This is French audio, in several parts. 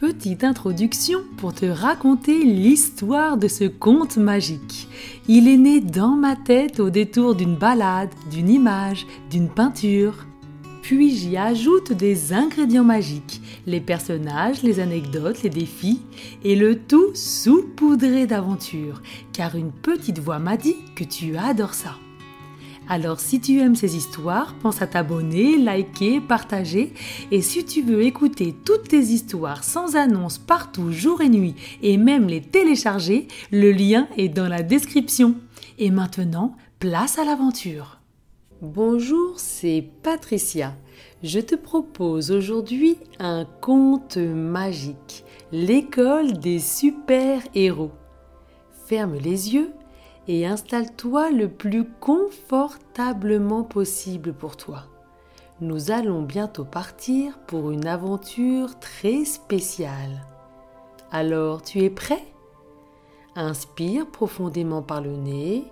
Petite introduction pour te raconter l'histoire de ce conte magique. Il est né dans ma tête au détour d'une balade, d'une image, d'une peinture. Puis j'y ajoute des ingrédients magiques, les personnages, les anecdotes, les défis, et le tout saupoudré d'aventures, car une petite voix m'a dit que tu adores ça. Alors si tu aimes ces histoires, pense à t'abonner, liker, partager. Et si tu veux écouter toutes tes histoires sans annonce partout, jour et nuit, et même les télécharger, le lien est dans la description. Et maintenant, place à l'aventure. Bonjour, c'est Patricia. Je te propose aujourd'hui un conte magique, l'école des super-héros. Ferme les yeux et installe-toi le plus confortablement possible pour toi. Nous allons bientôt partir pour une aventure très spéciale. Alors, tu es prêt? Inspire profondément par le nez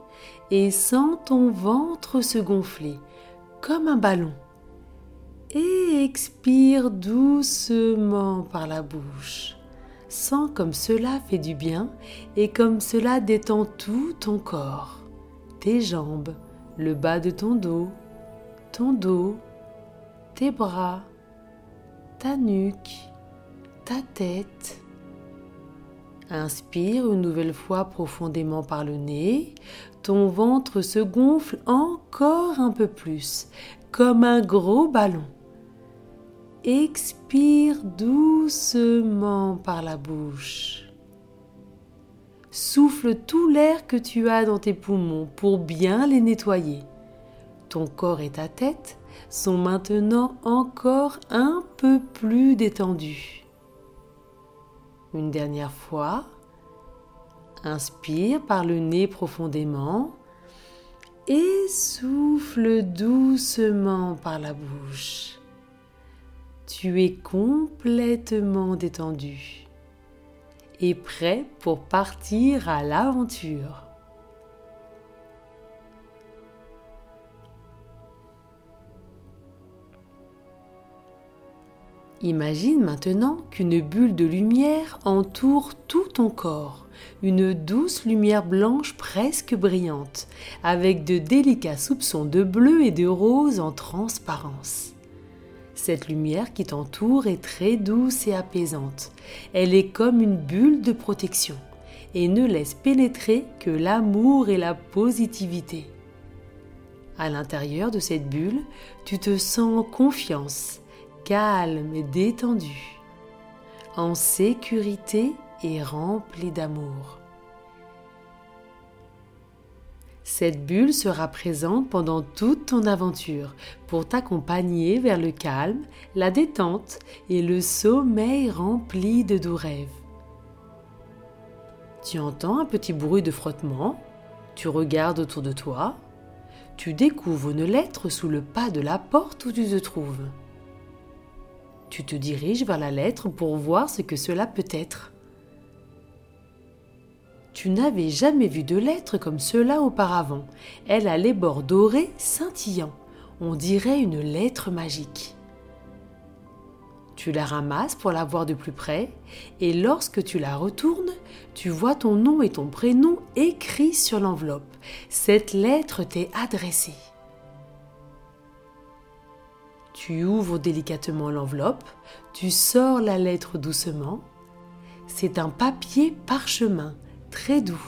et sens ton ventre se gonfler comme un ballon. Et expire doucement par la bouche. Sens comme cela fait du bien et comme cela détend tout ton corps, tes jambes, le bas de ton dos, ton dos, tes bras, ta nuque, ta tête. Inspire une nouvelle fois profondément par le nez. Ton ventre se gonfle encore un peu plus, comme un gros ballon. Expire doucement par la bouche. Souffle tout l'air que tu as dans tes poumons pour bien les nettoyer. Ton corps et ta tête sont maintenant encore un peu plus détendus. Une dernière fois, inspire par le nez profondément et souffle doucement par la bouche tu es complètement détendu et prêt pour partir à l'aventure. Imagine maintenant qu'une bulle de lumière entoure tout ton corps, une douce lumière blanche presque brillante, avec de délicats soupçons de bleu et de rose en transparence. Cette lumière qui t'entoure est très douce et apaisante. Elle est comme une bulle de protection et ne laisse pénétrer que l'amour et la positivité. À l'intérieur de cette bulle, tu te sens en confiance, calme et détendu, en sécurité et rempli d'amour. Cette bulle sera présente pendant toute ton aventure pour t'accompagner vers le calme, la détente et le sommeil rempli de doux rêves. Tu entends un petit bruit de frottement, tu regardes autour de toi, tu découvres une lettre sous le pas de la porte où tu te trouves. Tu te diriges vers la lettre pour voir ce que cela peut être. Tu n'avais jamais vu de lettre comme cela auparavant. Elle a les bords dorés scintillants. On dirait une lettre magique. Tu la ramasses pour la voir de plus près et lorsque tu la retournes, tu vois ton nom et ton prénom écrits sur l'enveloppe. Cette lettre t'est adressée. Tu ouvres délicatement l'enveloppe, tu sors la lettre doucement. C'est un papier parchemin très doux,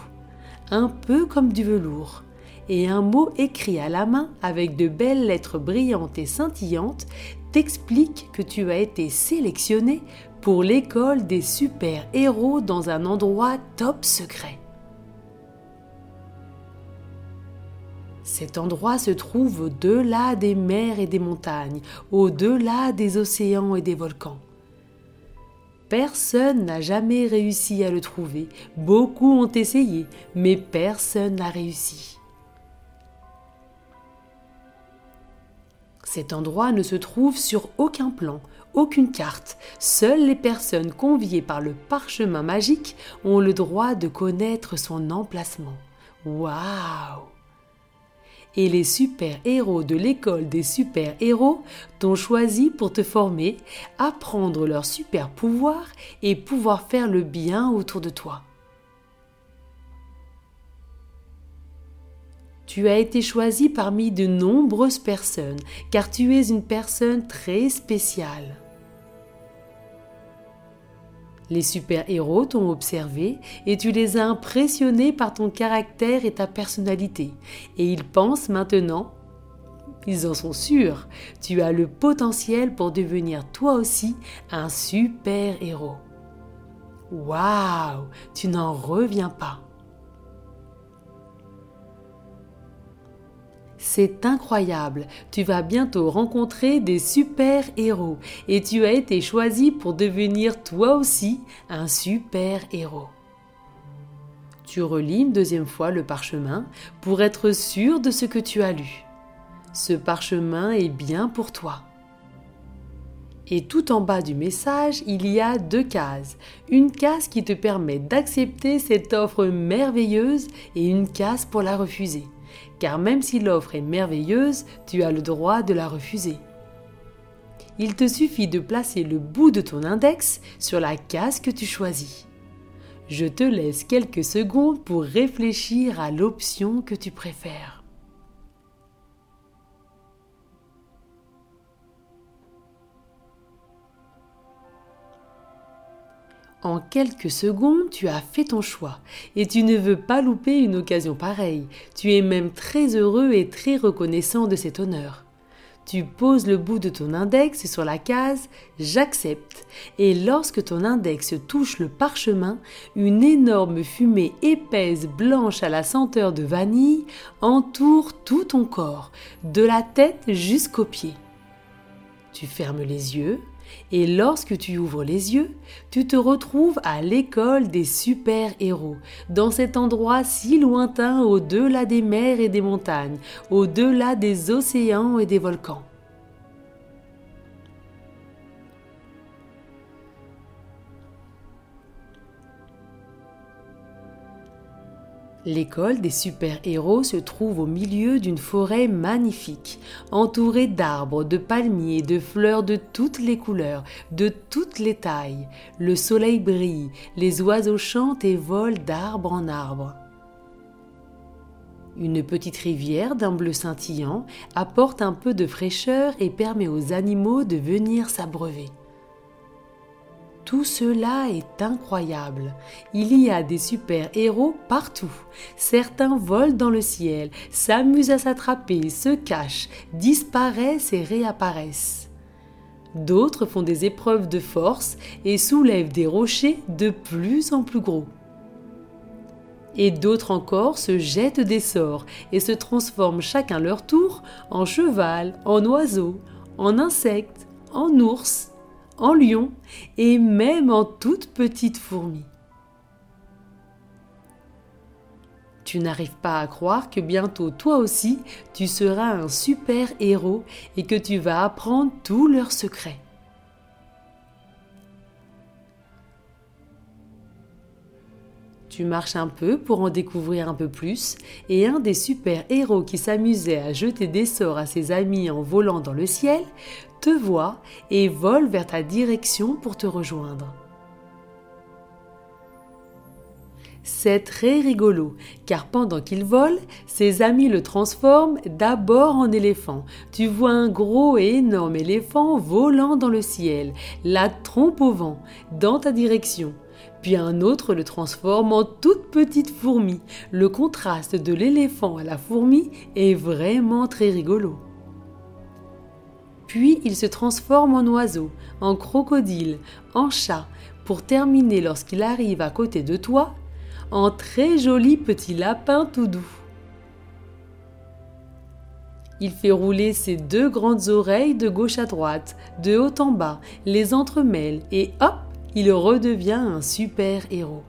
un peu comme du velours, et un mot écrit à la main avec de belles lettres brillantes et scintillantes t'explique que tu as été sélectionné pour l'école des super-héros dans un endroit top secret. Cet endroit se trouve au-delà des mers et des montagnes, au-delà des océans et des volcans. Personne n'a jamais réussi à le trouver. Beaucoup ont essayé, mais personne n'a réussi. Cet endroit ne se trouve sur aucun plan, aucune carte. Seules les personnes conviées par le parchemin magique ont le droit de connaître son emplacement. Waouh et les super-héros de l'école des super-héros t'ont choisi pour te former, apprendre leurs super-pouvoirs et pouvoir faire le bien autour de toi. Tu as été choisi parmi de nombreuses personnes car tu es une personne très spéciale. Les super-héros t'ont observé et tu les as impressionnés par ton caractère et ta personnalité. Et ils pensent maintenant, ils en sont sûrs, tu as le potentiel pour devenir toi aussi un super-héros. Waouh, tu n'en reviens pas. C'est incroyable, tu vas bientôt rencontrer des super-héros et tu as été choisi pour devenir toi aussi un super-héros. Tu relis une deuxième fois le parchemin pour être sûr de ce que tu as lu. Ce parchemin est bien pour toi. Et tout en bas du message, il y a deux cases. Une case qui te permet d'accepter cette offre merveilleuse et une case pour la refuser car même si l'offre est merveilleuse, tu as le droit de la refuser. Il te suffit de placer le bout de ton index sur la case que tu choisis. Je te laisse quelques secondes pour réfléchir à l'option que tu préfères. En quelques secondes, tu as fait ton choix et tu ne veux pas louper une occasion pareille. Tu es même très heureux et très reconnaissant de cet honneur. Tu poses le bout de ton index sur la case J'accepte et lorsque ton index touche le parchemin, une énorme fumée épaisse blanche à la senteur de vanille entoure tout ton corps, de la tête jusqu'aux pieds. Tu fermes les yeux et lorsque tu ouvres les yeux, tu te retrouves à l'école des super-héros, dans cet endroit si lointain au-delà des mers et des montagnes, au-delà des océans et des volcans. L'école des super-héros se trouve au milieu d'une forêt magnifique, entourée d'arbres, de palmiers, de fleurs de toutes les couleurs, de toutes les tailles. Le soleil brille, les oiseaux chantent et volent d'arbre en arbre. Une petite rivière d'un bleu scintillant apporte un peu de fraîcheur et permet aux animaux de venir s'abreuver. Tout cela est incroyable. Il y a des super-héros partout. Certains volent dans le ciel, s'amusent à s'attraper, se cachent, disparaissent et réapparaissent. D'autres font des épreuves de force et soulèvent des rochers de plus en plus gros. Et d'autres encore se jettent des sorts et se transforment chacun leur tour en cheval, en oiseau, en insecte, en ours, en lion et même en toute petite fourmi. Tu n'arrives pas à croire que bientôt toi aussi tu seras un super héros et que tu vas apprendre tous leurs secrets. Tu marches un peu pour en découvrir un peu plus, et un des super-héros qui s'amusait à jeter des sorts à ses amis en volant dans le ciel te voit et vole vers ta direction pour te rejoindre. C'est très rigolo, car pendant qu'il vole, ses amis le transforment d'abord en éléphant. Tu vois un gros et énorme éléphant volant dans le ciel, la trompe au vent, dans ta direction. Puis un autre le transforme en toute petite fourmi. Le contraste de l'éléphant à la fourmi est vraiment très rigolo. Puis il se transforme en oiseau, en crocodile, en chat, pour terminer lorsqu'il arrive à côté de toi, en très joli petit lapin tout doux. Il fait rouler ses deux grandes oreilles de gauche à droite, de haut en bas, les entremêle et hop, il redevient un super héros.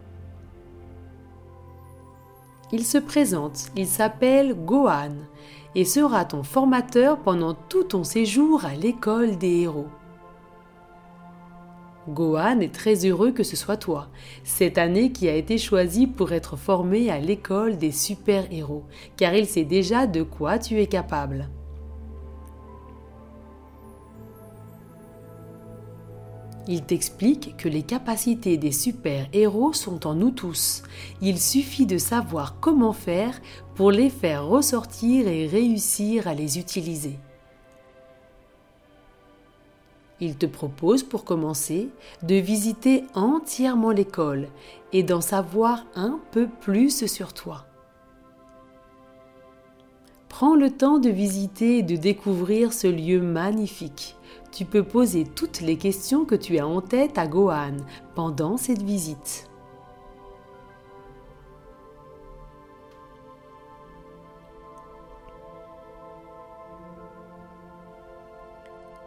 Il se présente, il s'appelle Gohan et sera ton formateur pendant tout ton séjour à l'école des héros. Gohan est très heureux que ce soit toi, cette année qui a été choisie pour être formé à l'école des super-héros, car il sait déjà de quoi tu es capable. Il t'explique que les capacités des super-héros sont en nous tous. Il suffit de savoir comment faire pour les faire ressortir et réussir à les utiliser. Il te propose pour commencer de visiter entièrement l'école et d'en savoir un peu plus sur toi. Prends le temps de visiter et de découvrir ce lieu magnifique. Tu peux poser toutes les questions que tu as en tête à Gohan pendant cette visite.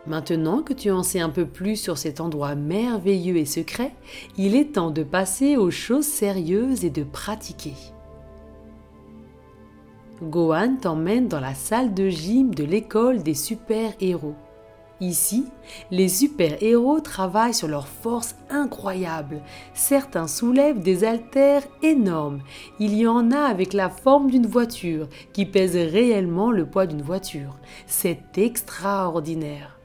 Maintenant que tu en sais un peu plus sur cet endroit merveilleux et secret, il est temps de passer aux choses sérieuses et de pratiquer. Gohan t'emmène dans la salle de gym de l'école des super-héros. Ici, les super-héros travaillent sur leur force incroyable. Certains soulèvent des haltères énormes. Il y en a avec la forme d'une voiture, qui pèse réellement le poids d'une voiture. C'est extraordinaire.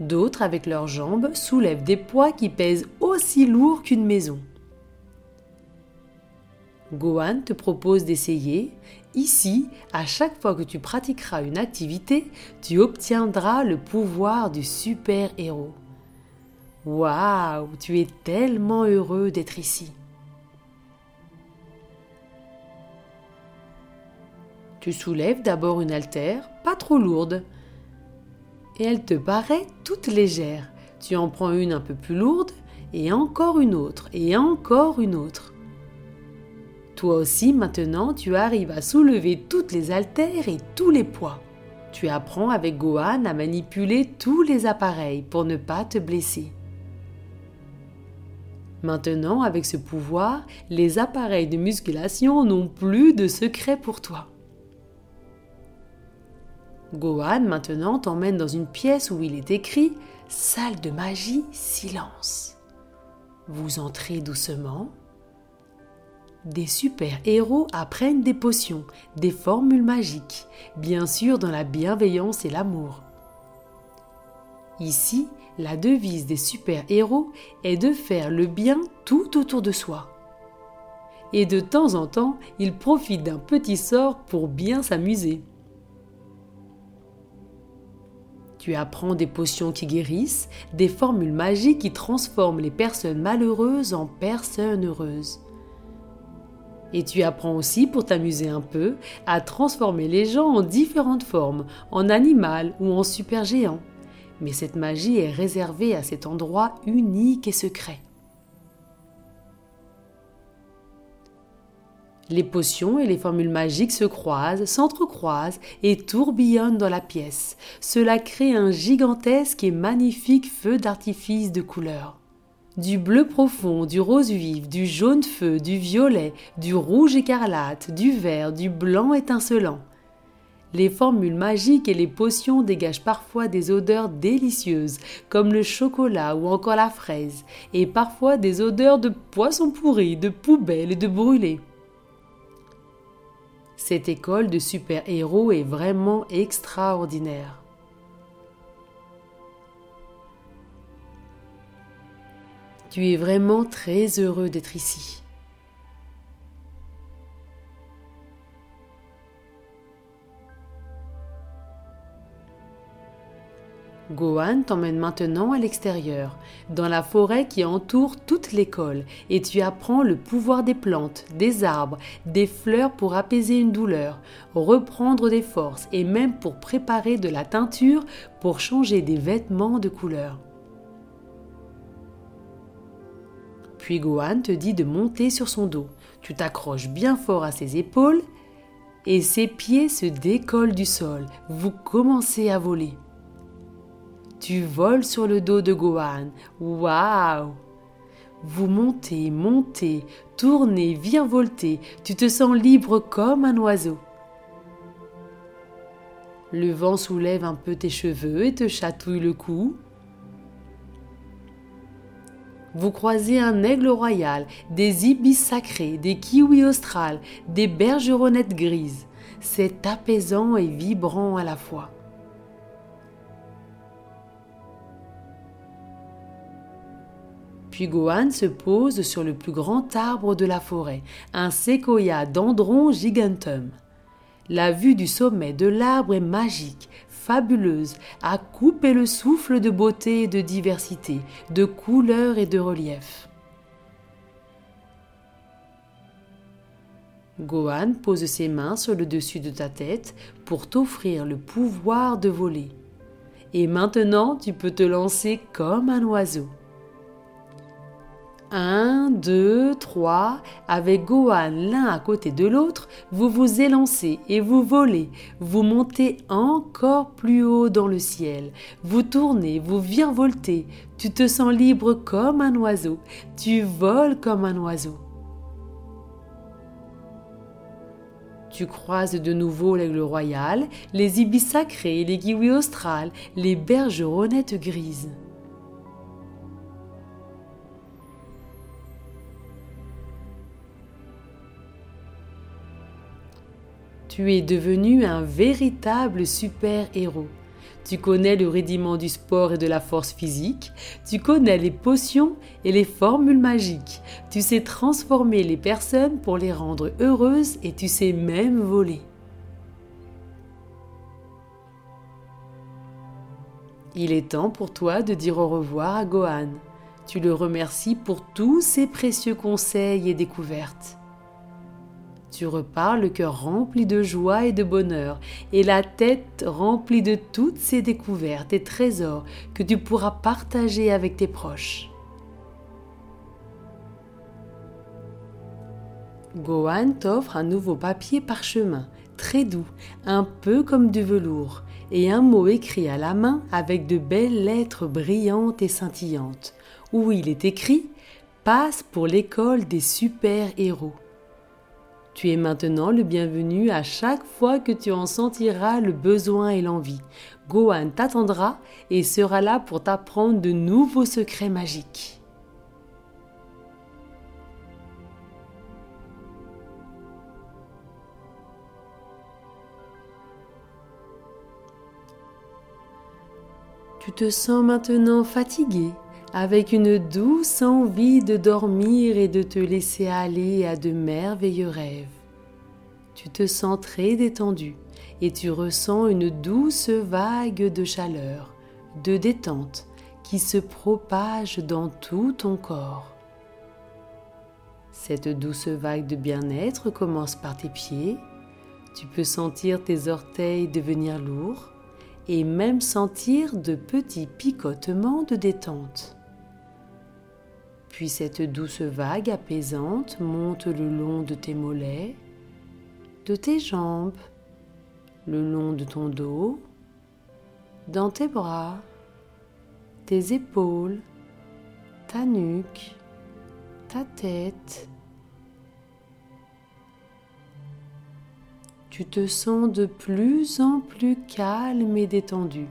D'autres, avec leurs jambes, soulèvent des poids qui pèsent aussi lourd qu'une maison. Gohan te propose d'essayer. Ici, à chaque fois que tu pratiqueras une activité, tu obtiendras le pouvoir du super-héros. Waouh, tu es tellement heureux d'être ici. Tu soulèves d'abord une haltère, pas trop lourde, et elle te paraît toute légère. Tu en prends une un peu plus lourde, et encore une autre, et encore une autre. Toi aussi, maintenant, tu arrives à soulever toutes les haltères et tous les poids. Tu apprends avec Gohan à manipuler tous les appareils pour ne pas te blesser. Maintenant, avec ce pouvoir, les appareils de musculation n'ont plus de secret pour toi. Gohan maintenant t'emmène dans une pièce où il est écrit Salle de magie, silence. Vous entrez doucement. Des super-héros apprennent des potions, des formules magiques, bien sûr dans la bienveillance et l'amour. Ici, la devise des super-héros est de faire le bien tout autour de soi. Et de temps en temps, ils profitent d'un petit sort pour bien s'amuser. Tu apprends des potions qui guérissent, des formules magiques qui transforment les personnes malheureuses en personnes heureuses. Et tu apprends aussi, pour t'amuser un peu, à transformer les gens en différentes formes, en animal ou en super géant. Mais cette magie est réservée à cet endroit unique et secret. Les potions et les formules magiques se croisent, s'entrecroisent et tourbillonnent dans la pièce. Cela crée un gigantesque et magnifique feu d'artifice de couleurs. Du bleu profond, du rose vif, du jaune feu, du violet, du rouge écarlate, du vert, du blanc étincelant. Les formules magiques et les potions dégagent parfois des odeurs délicieuses, comme le chocolat ou encore la fraise, et parfois des odeurs de poisson pourri, de poubelle et de brûlé. Cette école de super-héros est vraiment extraordinaire. Tu es vraiment très heureux d'être ici. Gohan t'emmène maintenant à l'extérieur, dans la forêt qui entoure toute l'école, et tu apprends le pouvoir des plantes, des arbres, des fleurs pour apaiser une douleur, reprendre des forces et même pour préparer de la teinture pour changer des vêtements de couleur. Puis Gohan te dit de monter sur son dos. Tu t'accroches bien fort à ses épaules et ses pieds se décollent du sol. Vous commencez à voler. Tu voles sur le dos de Gohan. Waouh Vous montez, montez, tournez, virevoltez. Tu te sens libre comme un oiseau. Le vent soulève un peu tes cheveux et te chatouille le cou. Vous croisez un aigle royal, des ibis sacrés, des kiwis australes, des bergeronnettes grises. C'est apaisant et vibrant à la fois. Puis Gohan se pose sur le plus grand arbre de la forêt, un séquoia dendron gigantum. La vue du sommet de l'arbre est magique, fabuleuse, à couper le souffle de beauté et de diversité, de couleurs et de relief. Gohan pose ses mains sur le dessus de ta tête pour t'offrir le pouvoir de voler. Et maintenant, tu peux te lancer comme un oiseau. 1, 2, 3, avec Gohan l'un à côté de l'autre, vous vous élancez et vous volez, vous montez encore plus haut dans le ciel, vous tournez, vous virevoltez, tu te sens libre comme un oiseau, tu voles comme un oiseau. Tu croises de nouveau l'aigle royal, les ibis sacrés, les kiwis australes, les bergeronnettes grises. Tu es devenu un véritable super-héros. Tu connais le rudiment du sport et de la force physique, tu connais les potions et les formules magiques, tu sais transformer les personnes pour les rendre heureuses et tu sais même voler. Il est temps pour toi de dire au revoir à Gohan. Tu le remercies pour tous ses précieux conseils et découvertes. Tu repars le cœur rempli de joie et de bonheur, et la tête remplie de toutes ces découvertes et trésors que tu pourras partager avec tes proches. Gohan t'offre un nouveau papier parchemin, très doux, un peu comme du velours, et un mot écrit à la main avec de belles lettres brillantes et scintillantes, où il est écrit Passe pour l'école des super-héros. Tu es maintenant le bienvenu à chaque fois que tu en sentiras le besoin et l'envie. Gohan t'attendra et sera là pour t'apprendre de nouveaux secrets magiques. Tu te sens maintenant fatigué, avec une douce envie de dormir et de te laisser aller à de merveilleux rêves. Tu te sens très détendu et tu ressens une douce vague de chaleur, de détente qui se propage dans tout ton corps. Cette douce vague de bien-être commence par tes pieds. Tu peux sentir tes orteils devenir lourds et même sentir de petits picotements de détente. Puis cette douce vague apaisante monte le long de tes mollets, de tes jambes, le long de ton dos, dans tes bras, tes épaules, ta nuque, ta tête. Tu te sens de plus en plus calme et détendu.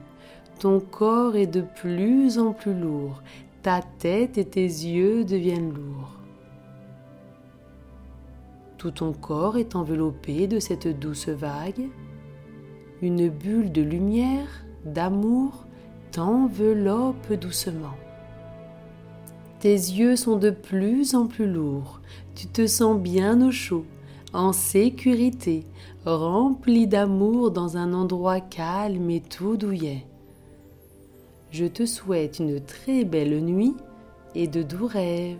Ton corps est de plus en plus lourd ta tête et tes yeux deviennent lourds. Tout ton corps est enveloppé de cette douce vague. Une bulle de lumière, d'amour, t'enveloppe doucement. Tes yeux sont de plus en plus lourds. Tu te sens bien au chaud, en sécurité, rempli d'amour dans un endroit calme et tout douillet. Je te souhaite une très belle nuit et de doux rêves.